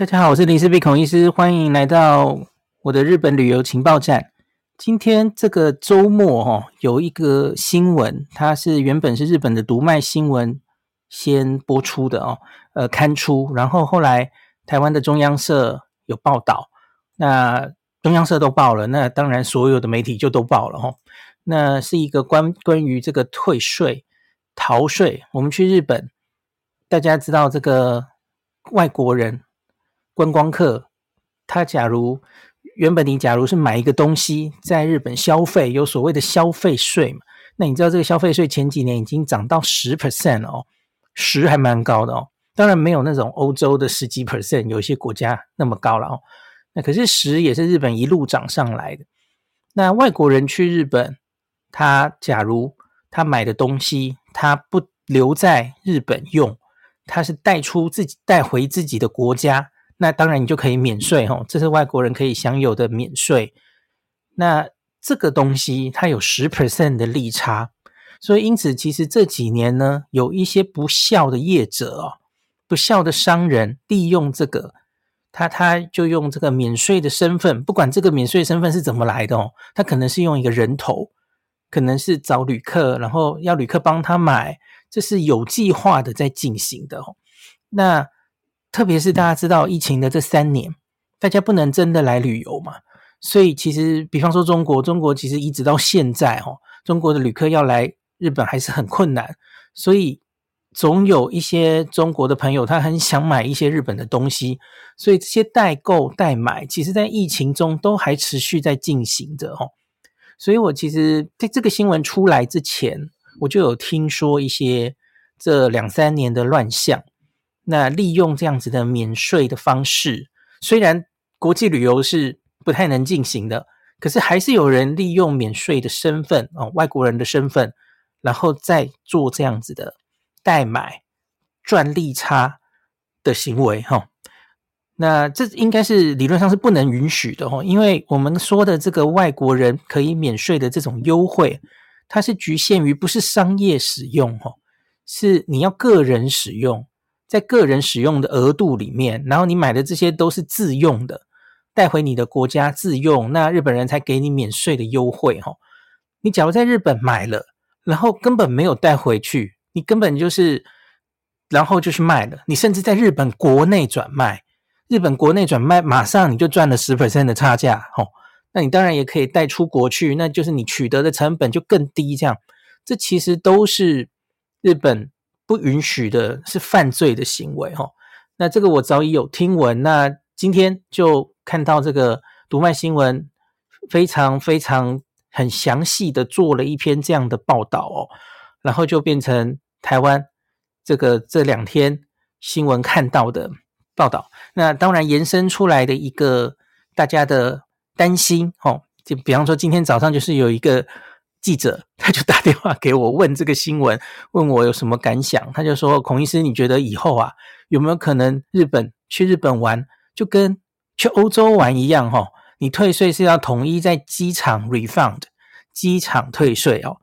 大家好，我是林氏璧孔医师，欢迎来到我的日本旅游情报站。今天这个周末哈，有一个新闻，它是原本是日本的读卖新闻先播出的哦，呃，刊出，然后后来台湾的中央社有报道，那中央社都报了，那当然所有的媒体就都报了哈。那是一个关关于这个退税、逃税。我们去日本，大家知道这个外国人。观光客，他假如原本你假如是买一个东西在日本消费，有所谓的消费税嘛？那你知道这个消费税前几年已经涨到十 percent 哦，十还蛮高的哦。当然没有那种欧洲的十几 percent，有些国家那么高了哦。那可是十也是日本一路涨上来的。那外国人去日本，他假如他买的东西他不留在日本用，他是带出自己带回自己的国家。那当然，你就可以免税吼，这是外国人可以享有的免税。那这个东西它有十 percent 的利差，所以因此其实这几年呢，有一些不孝的业者哦，不孝的商人利用这个，他他就用这个免税的身份，不管这个免税身份是怎么来的哦，他可能是用一个人头，可能是找旅客，然后要旅客帮他买，这是有计划的在进行的哦。那特别是大家知道疫情的这三年，大家不能真的来旅游嘛，所以其实，比方说中国，中国其实一直到现在哦，中国的旅客要来日本还是很困难，所以总有一些中国的朋友他很想买一些日本的东西，所以这些代购代买，其实在疫情中都还持续在进行着哦。所以我其实在这个新闻出来之前，我就有听说一些这两三年的乱象。那利用这样子的免税的方式，虽然国际旅游是不太能进行的，可是还是有人利用免税的身份哦，外国人的身份，然后再做这样子的代买赚利差的行为哈。那这应该是理论上是不能允许的哦，因为我们说的这个外国人可以免税的这种优惠，它是局限于不是商业使用哦，是你要个人使用。在个人使用的额度里面，然后你买的这些都是自用的，带回你的国家自用，那日本人才给你免税的优惠哈。你假如在日本买了，然后根本没有带回去，你根本就是，然后就去卖了，你甚至在日本国内转卖，日本国内转卖，马上你就赚了十 percent 的差价哈。那你当然也可以带出国去，那就是你取得的成本就更低，这样，这其实都是日本。不允许的是犯罪的行为，哈。那这个我早已有听闻，那今天就看到这个读卖新闻非常非常很详细的做了一篇这样的报道哦，然后就变成台湾这个这两天新闻看到的报道。那当然延伸出来的一个大家的担心，哦，就比方说今天早上就是有一个。记者 他就打电话给我问这个新闻，问我有什么感想。他就说：“孔医师，你觉得以后啊，有没有可能日本去日本玩就跟去欧洲玩一样？哈，你退税是要统一在机场 refund，机场退税哦。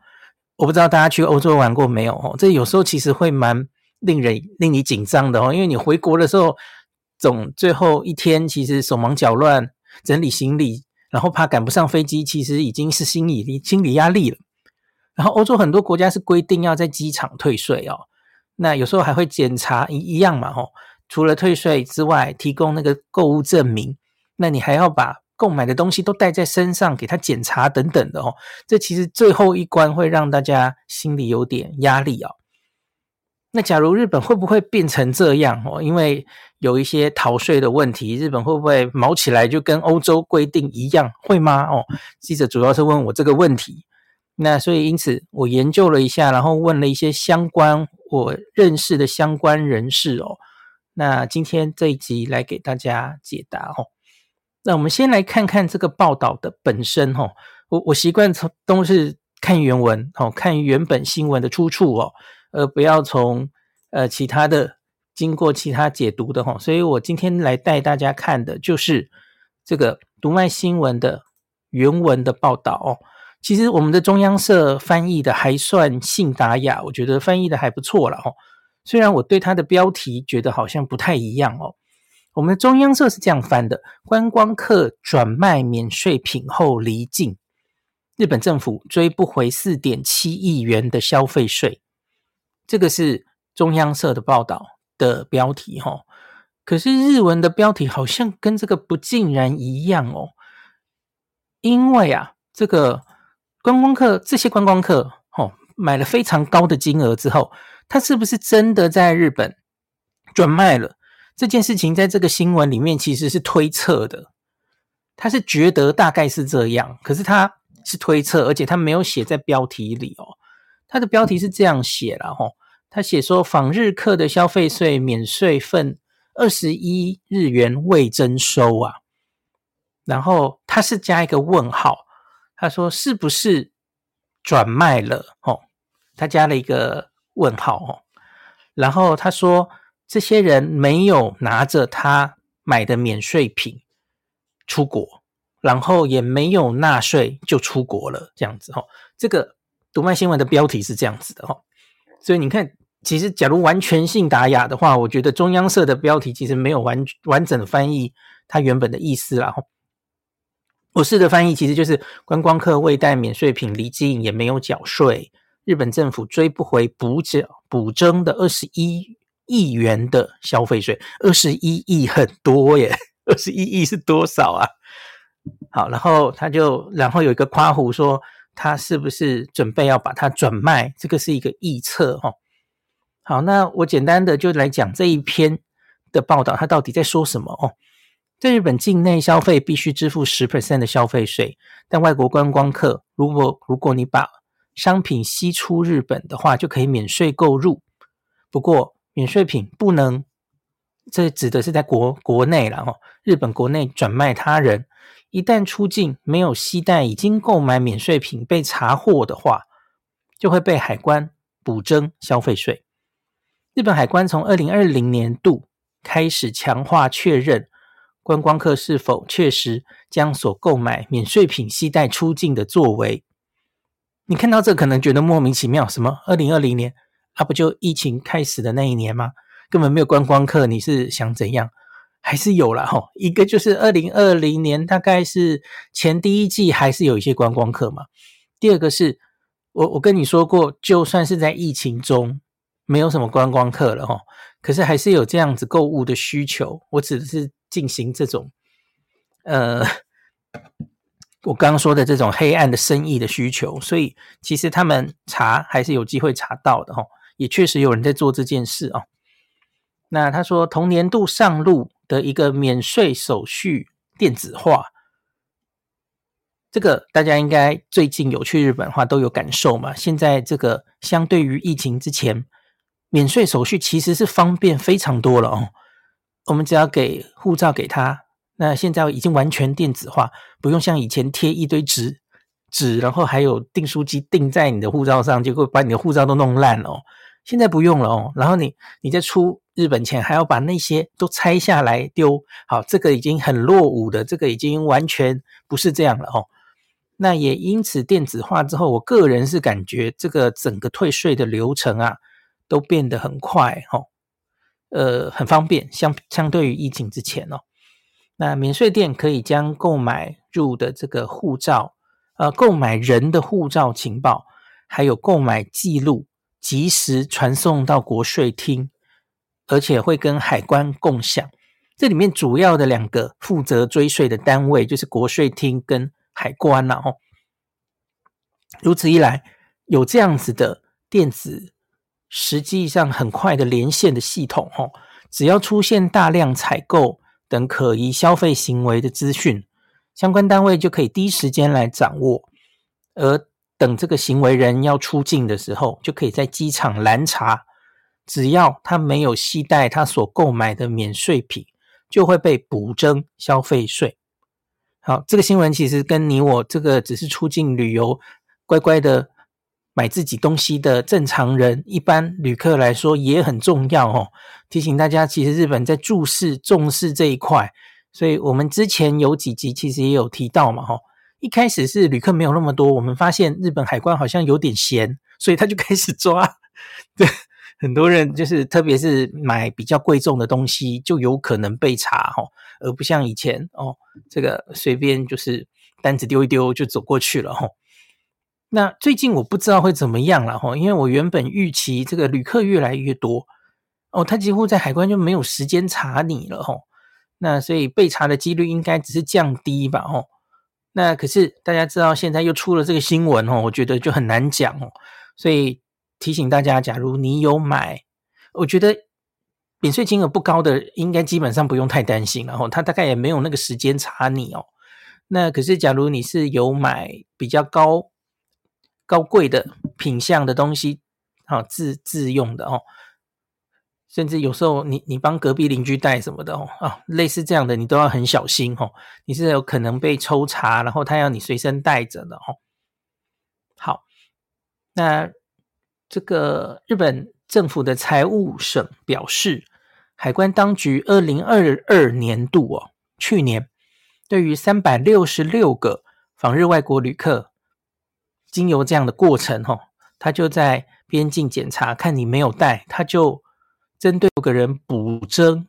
我不知道大家去欧洲玩过没有？哦，这有时候其实会蛮令人令你紧张的哦，因为你回国的时候总最后一天其实手忙脚乱整理行李。”然后怕赶不上飞机，其实已经是心理心理压力了。然后欧洲很多国家是规定要在机场退税哦，那有时候还会检查一一样嘛吼，除了退税之外，提供那个购物证明，那你还要把购买的东西都带在身上给他检查等等的哦。这其实最后一关会让大家心里有点压力哦。那假如日本会不会变成这样哦？因为有一些逃税的问题，日本会不会毛起来就跟欧洲规定一样？会吗？哦，记者主要是问我这个问题。那所以因此我研究了一下，然后问了一些相关我认识的相关人士哦。那今天这一集来给大家解答哦。那我们先来看看这个报道的本身哦。我我习惯从都是看原文哦，看原本新闻的出处哦。而，不要从呃其他的经过其他解读的哈，所以我今天来带大家看的就是这个读卖新闻的原文的报道哦。其实我们的中央社翻译的还算信达雅，我觉得翻译的还不错了哦。虽然我对它的标题觉得好像不太一样哦，我们的中央社是这样翻的：观光客转卖免税品后离境，日本政府追不回四点七亿元的消费税。这个是中央社的报道的标题哈。可是日文的标题好像跟这个不尽然一样哦，因为啊，这个观光客这些观光客哦买了非常高的金额之后，他是不是真的在日本转卖了？这件事情在这个新闻里面其实是推测的，他是觉得大概是这样，可是他是推测，而且他没有写在标题里哦。他的标题是这样写了哈，他写说访日客的消费税免税分二十一日元未征收啊，然后他是加一个问号，他说是不是转卖了？哦，他加了一个问号哦，然后他说。这些人没有拿着他买的免税品出国，然后也没有纳税就出国了，这样子哦。这个读卖新闻的标题是这样子的哈，所以你看，其实假如完全信达雅的话，我觉得中央社的标题其实没有完完整的翻译它原本的意思啦。我试的翻译其实就是观光客未带免税品离境，也没有缴税，日本政府追不回补缴补征的二十一。亿元的消费税，二十一亿很多耶，二十一亿是多少啊？好，然后他就，然后有一个夸胡说，他是不是准备要把它转卖？这个是一个臆测哈。好，那我简单的就来讲这一篇的报道，它到底在说什么哦？在日本境内消费必须支付十 percent 的消费税，但外国观光客如果如果你把商品吸出日本的话，就可以免税购入。不过，免税品不能，这指的是在国国内了哈。日本国内转卖他人，一旦出境没有携带已经购买免税品被查获的话，就会被海关补征消费税。日本海关从二零二零年度开始强化确认观光客是否确实将所购买免税品携带出境的作为。你看到这可能觉得莫名其妙，什么二零二零年？他、啊、不就疫情开始的那一年吗？根本没有观光客，你是想怎样？还是有了哈？一个就是二零二零年，大概是前第一季还是有一些观光客嘛。第二个是我我跟你说过，就算是在疫情中没有什么观光客了哈，可是还是有这样子购物的需求。我指的是进行这种呃。我刚刚说的这种黑暗的生意的需求，所以其实他们查还是有机会查到的哈，也确实有人在做这件事啊。那他说，同年度上路的一个免税手续电子化，这个大家应该最近有去日本的话都有感受嘛。现在这个相对于疫情之前，免税手续其实是方便非常多了哦。我们只要给护照给他。那现在已经完全电子化，不用像以前贴一堆纸纸，然后还有订书机订在你的护照上，结果把你的护照都弄烂了哦。现在不用了哦，然后你你再出日本钱还要把那些都拆下来丢，好，这个已经很落伍的，这个已经完全不是这样了哦。那也因此电子化之后，我个人是感觉这个整个退税的流程啊，都变得很快哦，呃，很方便，相相对于疫情之前哦。那免税店可以将购买入的这个护照，呃，购买人的护照情报，还有购买记录，及时传送到国税厅，而且会跟海关共享。这里面主要的两个负责追税的单位就是国税厅跟海关了哦。如此一来，有这样子的电子，实际上很快的连线的系统哦，只要出现大量采购。等可疑消费行为的资讯，相关单位就可以第一时间来掌握。而等这个行为人要出境的时候，就可以在机场拦查，只要他没有携带他所购买的免税品，就会被补征消费税。好，这个新闻其实跟你我这个只是出境旅游，乖乖的。买自己东西的正常人，一般旅客来说也很重要哦。提醒大家，其实日本在注视重视这一块，所以我们之前有几集其实也有提到嘛，哈。一开始是旅客没有那么多，我们发现日本海关好像有点闲，所以他就开始抓，对，很多人就是特别是买比较贵重的东西，就有可能被查哈，而不像以前哦，这个随便就是单子丢一丢就走过去了哈。那最近我不知道会怎么样了哈，因为我原本预期这个旅客越来越多哦，他几乎在海关就没有时间查你了哈。那所以被查的几率应该只是降低吧哦。那可是大家知道现在又出了这个新闻哦，我觉得就很难讲哦，所以。提醒大家，假如你有买，我觉得免税金额不高的，应该基本上不用太担心。然后他大概也没有那个时间查你哦。那可是，假如你是有买比较高高贵的品相的东西，好自自用的哦，甚至有时候你你帮隔壁邻居带什么的哦啊，类似这样的，你都要很小心哦。你是有可能被抽查，然后他要你随身带着的哦。好，那。这个日本政府的财务省表示，海关当局二零二二年度哦，去年对于三百六十六个访日外国旅客，经由这样的过程哈，他就在边境检查，看你没有带，他就针对六个人补征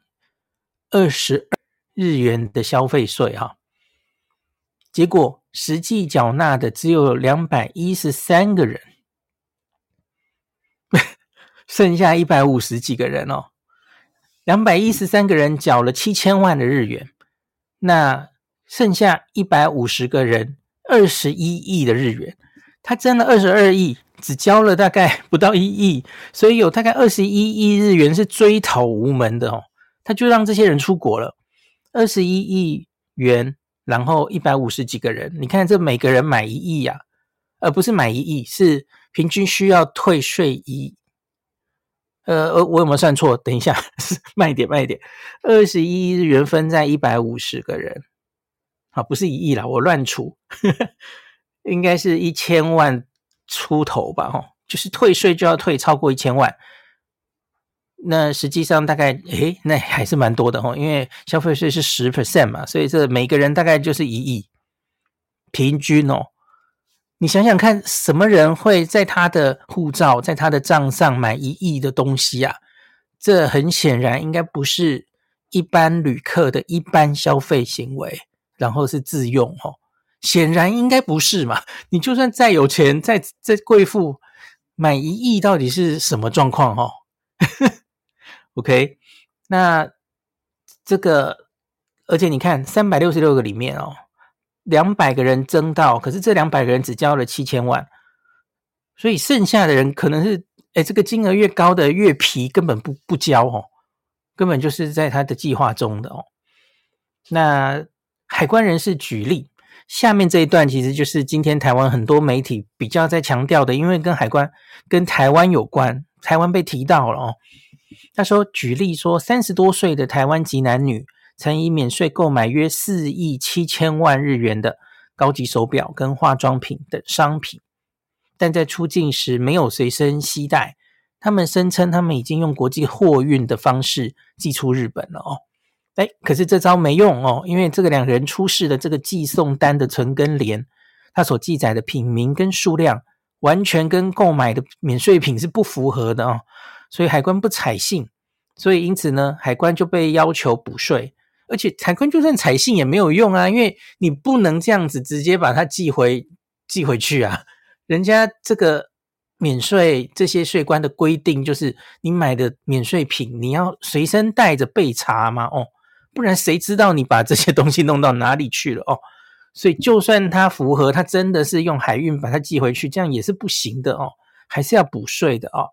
二十日元的消费税哈，结果实际缴纳的只有两百一十三个人。剩下一百五十几个人哦，两百一十三个人缴了七千万的日元，那剩下一百五十个人二十一亿的日元，他挣了二十二亿，只交了大概不到一亿，所以有大概二十一亿日元是追讨无门的哦，他就让这些人出国了，二十一亿元，然后一百五十几个人，你看这每个人买一亿呀，而不是买一亿，是平均需要退税一。呃，我我有没有算错？等一下，慢一点，慢一点。二十一日元分在一百五十个人，好，不是一亿啦，我乱出，应该是一千万出头吧？哈，就是退税就要退超过一千万。那实际上大概，诶，那还是蛮多的哈，因为消费税是十 percent 嘛，所以这每个人大概就是一亿，平均哦。你想想看，什么人会在他的护照、在他的账上买一亿的东西啊？这很显然应该不是一般旅客的一般消费行为，然后是自用哦。显然应该不是嘛？你就算再有钱、再再贵妇，买一亿到底是什么状况哦？OK，那这个，而且你看三百六十六个里面哦。两百个人征到，可是这两百个人只交了七千万，所以剩下的人可能是，哎，这个金额越高的越皮，根本不不交哦，根本就是在他的计划中的哦。那海关人士举例，下面这一段其实就是今天台湾很多媒体比较在强调的，因为跟海关跟台湾有关，台湾被提到了哦。他说，举例说，三十多岁的台湾籍男女。曾以免税购买约四亿七千万日元的高级手表跟化妆品等商品，但在出境时没有随身携带。他们声称他们已经用国际货运的方式寄出日本了哦。诶，可是这招没用哦，因为这个两人出示的这个寄送单的存根联，它所记载的品名跟数量完全跟购买的免税品是不符合的哦，所以海关不采信，所以因此呢，海关就被要求补税。而且海关就算采信也没有用啊，因为你不能这样子直接把它寄回寄回去啊。人家这个免税这些税关的规定就是，你买的免税品你要随身带着备查嘛，哦，不然谁知道你把这些东西弄到哪里去了哦？所以就算它符合，它真的是用海运把它寄回去，这样也是不行的哦，还是要补税的哦。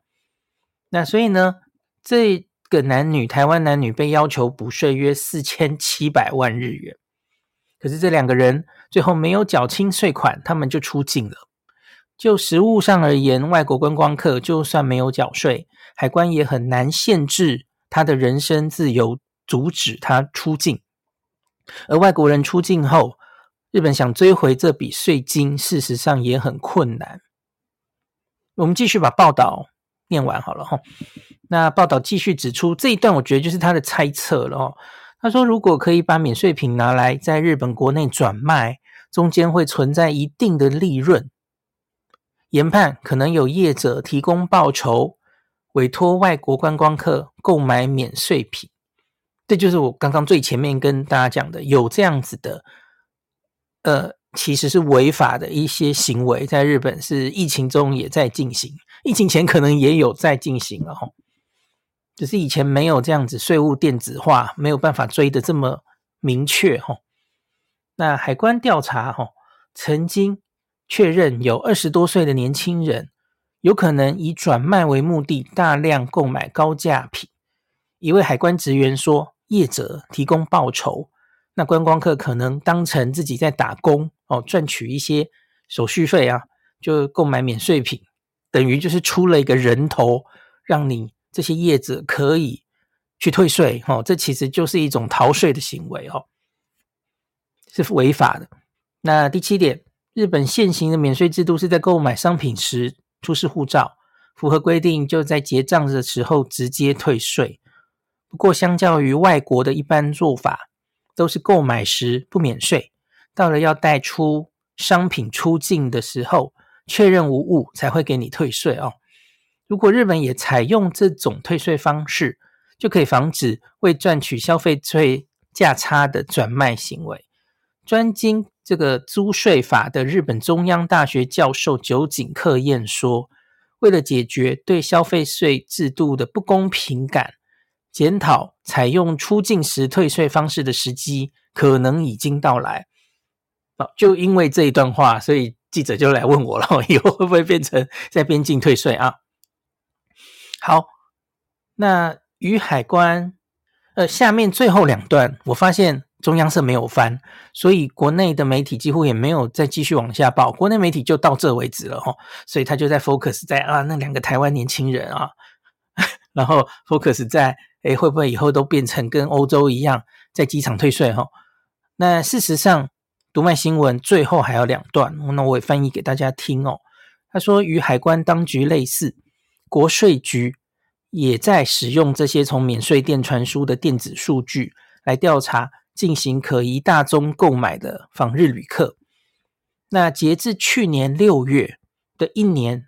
那所以呢，这。个男女，台湾男女被要求补税约四千七百万日元，可是这两个人最后没有缴清税款，他们就出境了。就实务上而言，外国观光客就算没有缴税，海关也很难限制他的人身自由，阻止他出境。而外国人出境后，日本想追回这笔税金，事实上也很困难。我们继续把报道念完好了哈。那报道继续指出，这一段我觉得就是他的猜测了哦。他说，如果可以把免税品拿来在日本国内转卖，中间会存在一定的利润。研判可能有业者提供报酬，委托外国观光客购买免税品。这就是我刚刚最前面跟大家讲的，有这样子的，呃，其实是违法的一些行为，在日本是疫情中也在进行，疫情前可能也有在进行了哈，只是以前没有这样子税务电子化，没有办法追得这么明确哈。那海关调查哈，曾经确认有二十多岁的年轻人有可能以转卖为目的，大量购买高价品。一位海关职员说。业者提供报酬，那观光客可能当成自己在打工哦，赚取一些手续费啊，就购买免税品，等于就是出了一个人头，让你这些业者可以去退税哦，这其实就是一种逃税的行为哦，是违法的。那第七点，日本现行的免税制度是在购买商品时出示护照，符合规定就在结账的时候直接退税。不过，相较于外国的一般做法，都是购买时不免税，到了要带出商品出境的时候，确认无误才会给你退税哦。如果日本也采用这种退税方式，就可以防止为赚取消费税价差的转卖行为。专精这个租税法的日本中央大学教授酒井克彦说：“为了解决对消费税制度的不公平感。”检讨采用出境时退税方式的时机可能已经到来。好，就因为这一段话，所以记者就来问我了：以后会不会变成在边境退税啊？好，那于海关，呃，下面最后两段，我发现中央社没有翻，所以国内的媒体几乎也没有再继续往下报，国内媒体就到这为止了哈。所以他就在 focus 在啊那两个台湾年轻人啊，然后 focus 在。诶，会不会以后都变成跟欧洲一样，在机场退税哈？那事实上，读卖新闻最后还有两段，那我也翻译给大家听哦。他说，与海关当局类似，国税局也在使用这些从免税店传输的电子数据来调查进行可疑大宗购买的访日旅客。那截至去年六月的一年，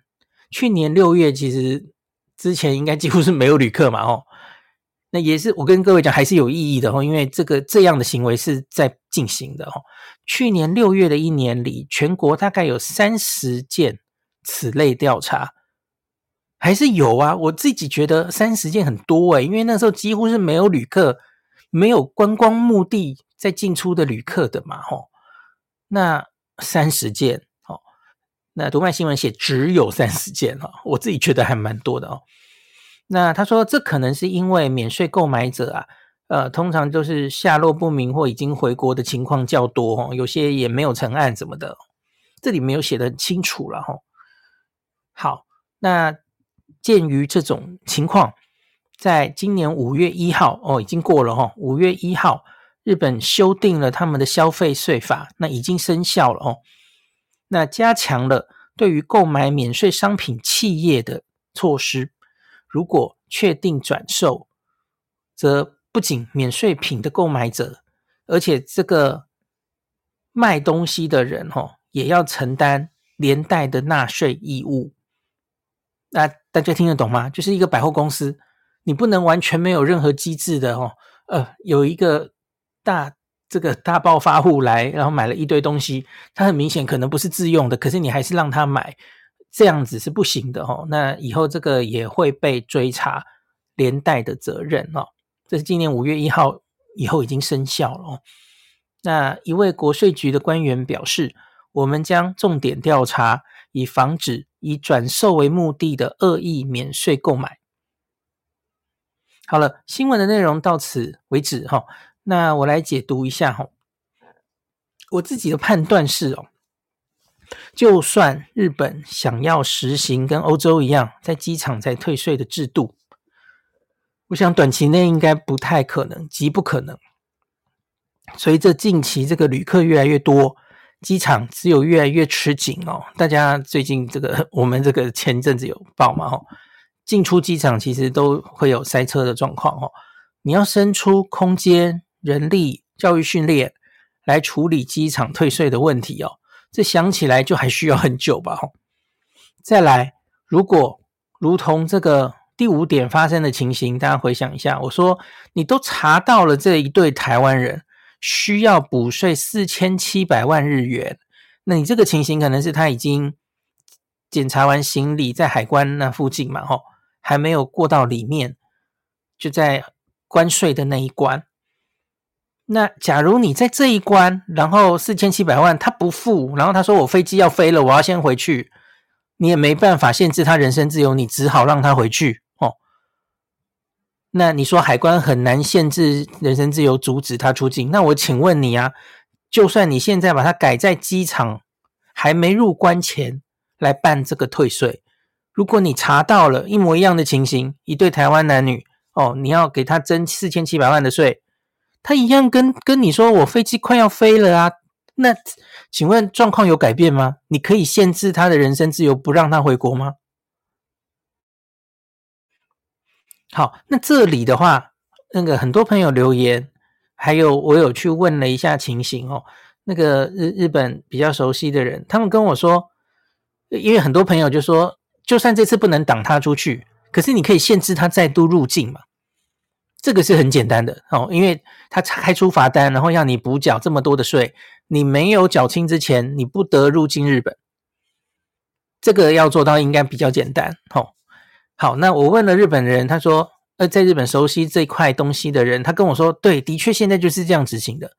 去年六月其实之前应该几乎是没有旅客嘛，哦。那也是我跟各位讲，还是有意义的哦，因为这个这样的行为是在进行的哦。去年六月的一年里，全国大概有三十件此类调查，还是有啊。我自己觉得三十件很多诶，因为那时候几乎是没有旅客，没有观光目的在进出的旅客的嘛，吼。那三十件，哦，那读卖新闻写只有三十件哦，我自己觉得还蛮多的哦。那他说，这可能是因为免税购买者啊，呃，通常都是下落不明或已经回国的情况较多哦，有些也没有成案什么的，这里没有写得很清楚了哈。好，那鉴于这种情况，在今年五月一号哦，已经过了哈，五月一号，日本修订了他们的消费税法，那已经生效了哦，那加强了对于购买免税商品企业的措施。如果确定转售，则不仅免税品的购买者，而且这个卖东西的人哈，也要承担连带的纳税义务。那大家听得懂吗？就是一个百货公司，你不能完全没有任何机制的哦。呃，有一个大这个大暴发户来，然后买了一堆东西，他很明显可能不是自用的，可是你还是让他买。这样子是不行的哦，那以后这个也会被追查连带的责任哦。这是今年五月一号以后已经生效了哦。那一位国税局的官员表示，我们将重点调查，以防止以转售为目的的恶意免税购买。好了，新闻的内容到此为止哈。那我来解读一下哈，我自己的判断是哦。就算日本想要实行跟欧洲一样在机场在退税的制度，我想短期内应该不太可能，极不可能。随着近期这个旅客越来越多，机场只有越来越吃紧哦。大家最近这个我们这个前阵子有报嘛，哦，进出机场其实都会有塞车的状况哦。你要伸出空间、人力、教育训练来处理机场退税的问题哦。这想起来就还需要很久吧？哦再来，如果如同这个第五点发生的情形，大家回想一下，我说你都查到了这一对台湾人需要补税四千七百万日元，那你这个情形可能是他已经检查完行李在海关那附近嘛，吼，还没有过到里面，就在关税的那一关。那假如你在这一关，然后四千七百万他不付，然后他说我飞机要飞了，我要先回去，你也没办法限制他人身自由，你只好让他回去。那你说海关很难限制人身自由，阻止他出境？那我请问你啊，就算你现在把它改在机场还没入关前来办这个退税，如果你查到了一模一样的情形，一对台湾男女哦，你要给他征四千七百万的税，他一样跟跟你说我飞机快要飞了啊，那请问状况有改变吗？你可以限制他的人身自由，不让他回国吗？好，那这里的话，那个很多朋友留言，还有我有去问了一下情形哦。那个日日本比较熟悉的人，他们跟我说，因为很多朋友就说，就算这次不能挡他出去，可是你可以限制他再度入境嘛。这个是很简单的哦，因为他开出罚单，然后要你补缴这么多的税，你没有缴清之前，你不得入境日本。这个要做到应该比较简单哦。好，那我问了日本人，他说，呃，在日本熟悉这块东西的人，他跟我说，对，的确现在就是这样执行的。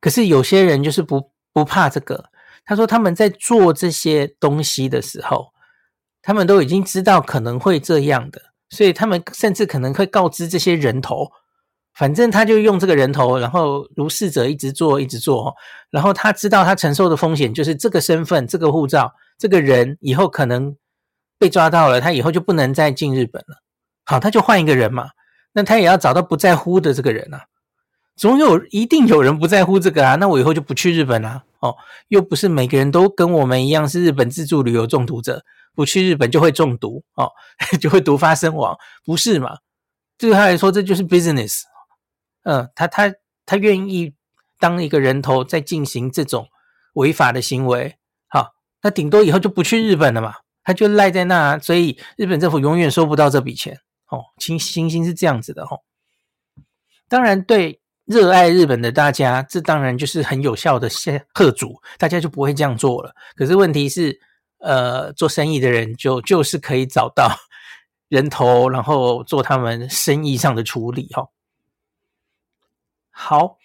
可是有些人就是不不怕这个，他说他们在做这些东西的时候，他们都已经知道可能会这样的，所以他们甚至可能会告知这些人头，反正他就用这个人头，然后如是者一直做一直做，然后他知道他承受的风险就是这个身份、这个护照、这个人以后可能。被抓到了，他以后就不能再进日本了。好，他就换一个人嘛。那他也要找到不在乎的这个人啊。总有一定有人不在乎这个啊。那我以后就不去日本了。哦，又不是每个人都跟我们一样是日本自助旅游中毒者，不去日本就会中毒哦，就会毒发身亡，不是嘛？对他来说，这就是 business。嗯，他他他愿意当一个人头在进行这种违法的行为。好，那顶多以后就不去日本了嘛。他就赖在那，所以日本政府永远收不到这笔钱哦。情情形是这样子的哦。当然，对热爱日本的大家，这当然就是很有效的吓阻，大家就不会这样做了。可是问题是，呃，做生意的人就就是可以找到人头，然后做他们生意上的处理哈。好，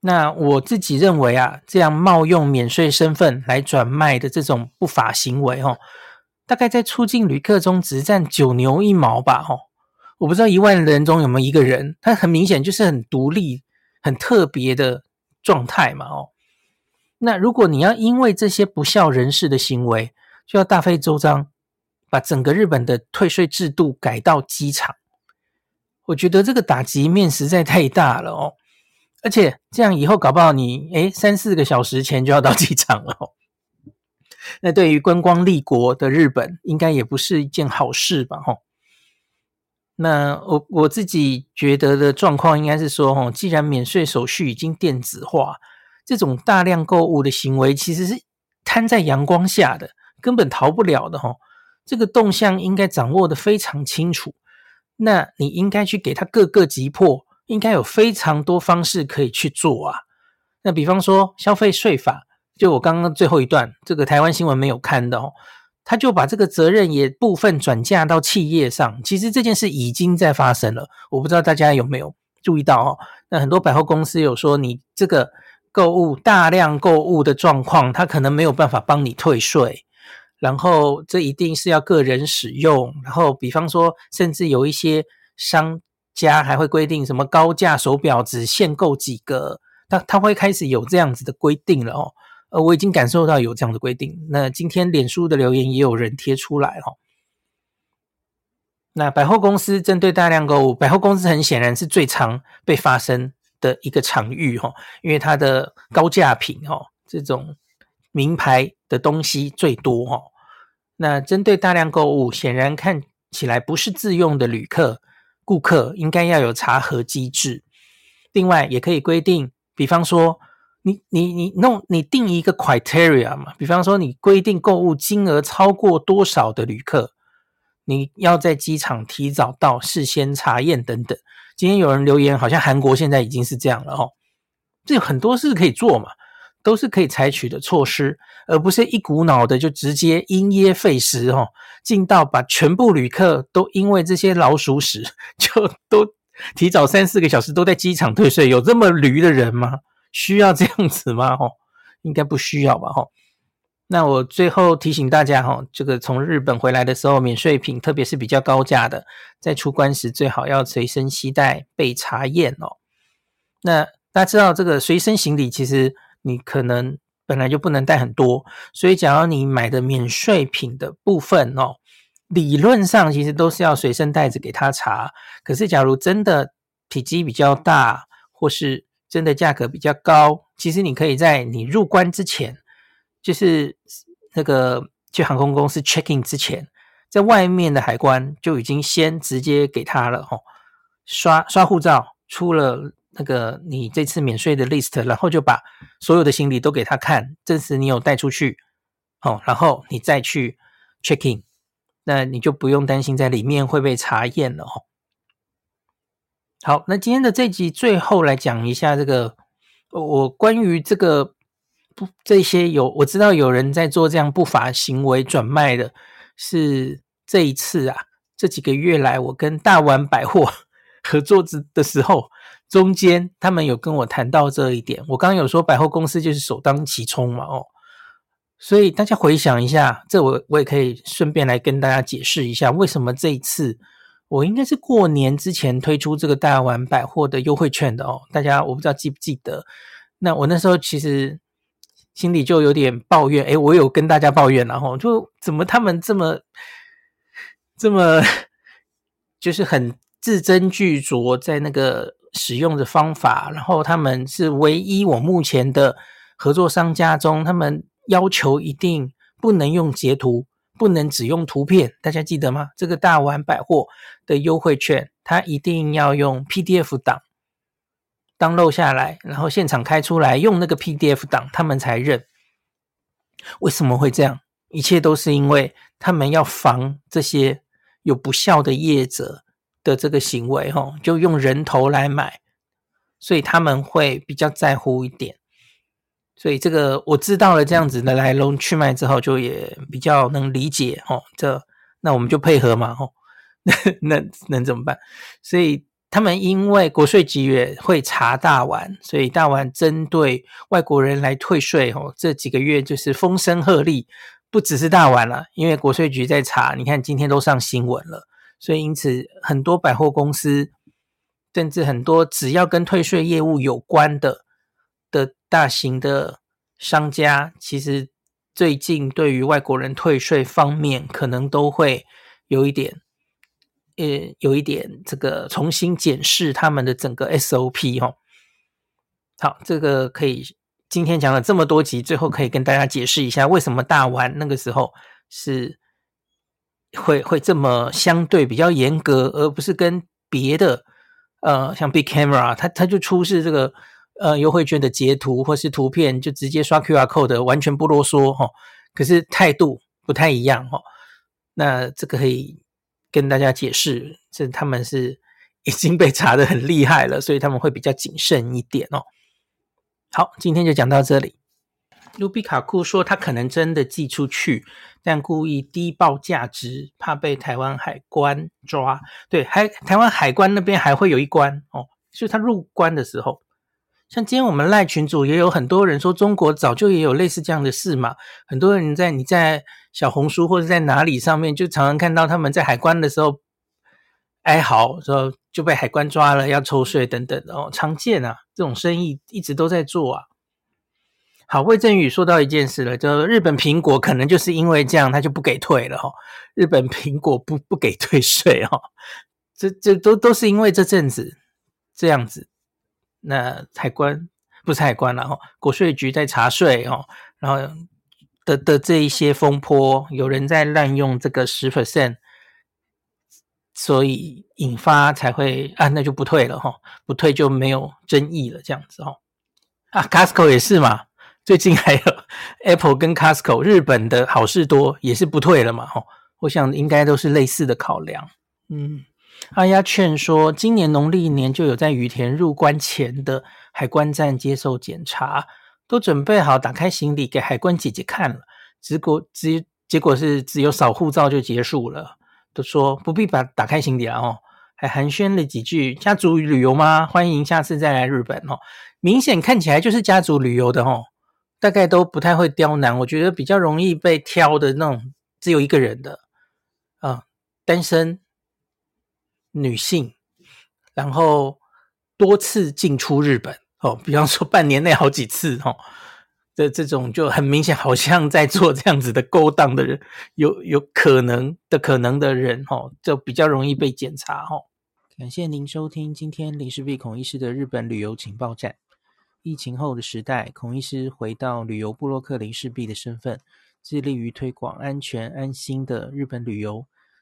那我自己认为啊，这样冒用免税身份来转卖的这种不法行为哦。大概在出境旅客中只占九牛一毛吧，吼！我不知道一万人中有没有一个人，他很明显就是很独立、很特别的状态嘛，哦。那如果你要因为这些不孝人士的行为，就要大费周章把整个日本的退税制度改到机场，我觉得这个打击面实在太大了哦。而且这样以后搞不好你诶三四个小时前就要到机场了哦。那对于观光立国的日本，应该也不是一件好事吧？吼，那我我自己觉得的状况应该是说，吼，既然免税手续已经电子化，这种大量购物的行为其实是摊在阳光下的，根本逃不了的，吼。这个动向应该掌握的非常清楚。那你应该去给他各个击破，应该有非常多方式可以去做啊。那比方说消费税法。就我刚刚最后一段，这个台湾新闻没有看到，他就把这个责任也部分转嫁到企业上。其实这件事已经在发生了，我不知道大家有没有注意到哦。那很多百货公司有说，你这个购物大量购物的状况，他可能没有办法帮你退税，然后这一定是要个人使用。然后比方说，甚至有一些商家还会规定什么高价手表只限购几个，他他会开始有这样子的规定了哦。呃，我已经感受到有这样的规定。那今天脸书的留言也有人贴出来哈。那百货公司针对大量购物，百货公司很显然是最常被发生的一个场域哈，因为它的高价品哈，这种名牌的东西最多哈。那针对大量购物，显然看起来不是自用的旅客顾客，应该要有查核机制。另外，也可以规定，比方说。你你你弄你定一个 criteria 嘛，比方说你规定购物金额超过多少的旅客，你要在机场提早到，事先查验等等。今天有人留言，好像韩国现在已经是这样了哦。这有很多事可以做嘛，都是可以采取的措施，而不是一股脑的就直接因噎废食哦，进到把全部旅客都因为这些老鼠屎 就都提早三四个小时都在机场退税，有这么驴的人吗？需要这样子吗？哦，应该不需要吧？哦。那我最后提醒大家哈，这个从日本回来的时候，免税品特别是比较高价的，在出关时最好要随身携带被查验哦。那大家知道这个随身行李，其实你可能本来就不能带很多，所以假如你买的免税品的部分哦，理论上其实都是要随身带着给他查。可是假如真的体积比较大，或是真的价格比较高，其实你可以在你入关之前。就是那个去航空公司 check in 之前，在外面的海关就已经先直接给他了哦，刷刷护照，出了那个你这次免税的 list，然后就把所有的行李都给他看，证实你有带出去哦，然后你再去 check in，那你就不用担心在里面会被查验了哦。好，那今天的这集最后来讲一下这个我关于这个。不，这些有我知道有人在做这样不法行为转卖的，是这一次啊，这几个月来我跟大丸百货 合作之的时候，中间他们有跟我谈到这一点。我刚刚有说百货公司就是首当其冲嘛，哦，所以大家回想一下，这我我也可以顺便来跟大家解释一下，为什么这一次我应该是过年之前推出这个大丸百货的优惠券的哦。大家我不知道记不记得，那我那时候其实。心里就有点抱怨，诶，我有跟大家抱怨，然后就怎么他们这么这么就是很字斟句酌在那个使用的方法，然后他们是唯一我目前的合作商家中，他们要求一定不能用截图，不能只用图片，大家记得吗？这个大丸百货的优惠券，它一定要用 PDF 档。download 下来，然后现场开出来，用那个 PDF 档，他们才认。为什么会这样？一切都是因为他们要防这些有不孝的业者的这个行为，吼，就用人头来买，所以他们会比较在乎一点。所以这个我知道了这样子的来龙去脉之后，就也比较能理解，吼，这那我们就配合嘛，吼，那那能怎么办？所以。他们因为国税局也会查大丸，所以大丸针对外国人来退税哦，这几个月就是风声鹤唳，不只是大丸了，因为国税局在查，你看今天都上新闻了，所以因此很多百货公司，甚至很多只要跟退税业务有关的的大型的商家，其实最近对于外国人退税方面，可能都会有一点。呃，有一点这个重新检视他们的整个 SOP 哈。好，这个可以今天讲了这么多集，最后可以跟大家解释一下，为什么大丸那个时候是会会这么相对比较严格，而不是跟别的呃像 Big Camera，它它就出示这个呃优惠券的截图或是图片，就直接刷 QR code，完全不啰嗦哈。可是态度不太一样哈。那这个可以。跟大家解释，这他们是已经被查的很厉害了，所以他们会比较谨慎一点哦。好，今天就讲到这里。卢比卡库说他可能真的寄出去，但故意低报价值，怕被台湾海关抓。对，还台湾海关那边还会有一关哦，就是他入关的时候。像今天我们赖群主也有很多人说，中国早就也有类似这样的事嘛。很多人在你在小红书或者在哪里上面，就常常看到他们在海关的时候哀嚎，说就被海关抓了，要抽税等等哦，常见啊，这种生意一直都在做啊。好，魏正宇说到一件事了，就日本苹果可能就是因为这样，他就不给退了哈。日本苹果不不给退税哈，这这都都是因为这阵子这样子。那海关不是海关了哈，国税局在查税哦，然后的的这一些风波，有人在滥用这个十 percent，所以引发才会啊，那就不退了哈，不退就没有争议了，这样子哈。啊，Costco 也是嘛，最近还有 Apple 跟 Costco，日本的好事多也是不退了嘛哈，我想应该都是类似的考量。嗯，阿丫劝说，今年农历年就有在羽田入关前的海关站接受检查，都准备好打开行李给海关姐姐看了，结果只结果是只有扫护照就结束了，都说不必把打开行李了哦，还寒暄了几句，家族旅游吗？欢迎下次再来日本哦，明显看起来就是家族旅游的哦。大概都不太会刁难，我觉得比较容易被挑的那种，只有一个人的，啊、呃，单身女性，然后多次进出日本哦，比方说半年内好几次哦，的这种就很明显，好像在做这样子的勾当的人，有有可能的可能的人哦，就比较容易被检查哦。感谢您收听今天林氏璧孔医师的日本旅游情报站。疫情后的时代，孔医师回到旅游部落客林氏璧的身份，致力于推广安全安心的日本旅游，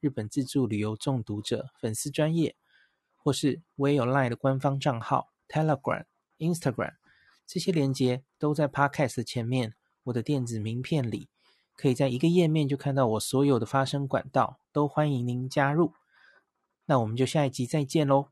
日本自助旅游中毒者粉丝专业，或是我也有 LINE 的官方账号 Telegram、Instagram，这些连接都在 Podcast 前面，我的电子名片里，可以在一个页面就看到我所有的发声管道，都欢迎您加入。那我们就下一集再见喽。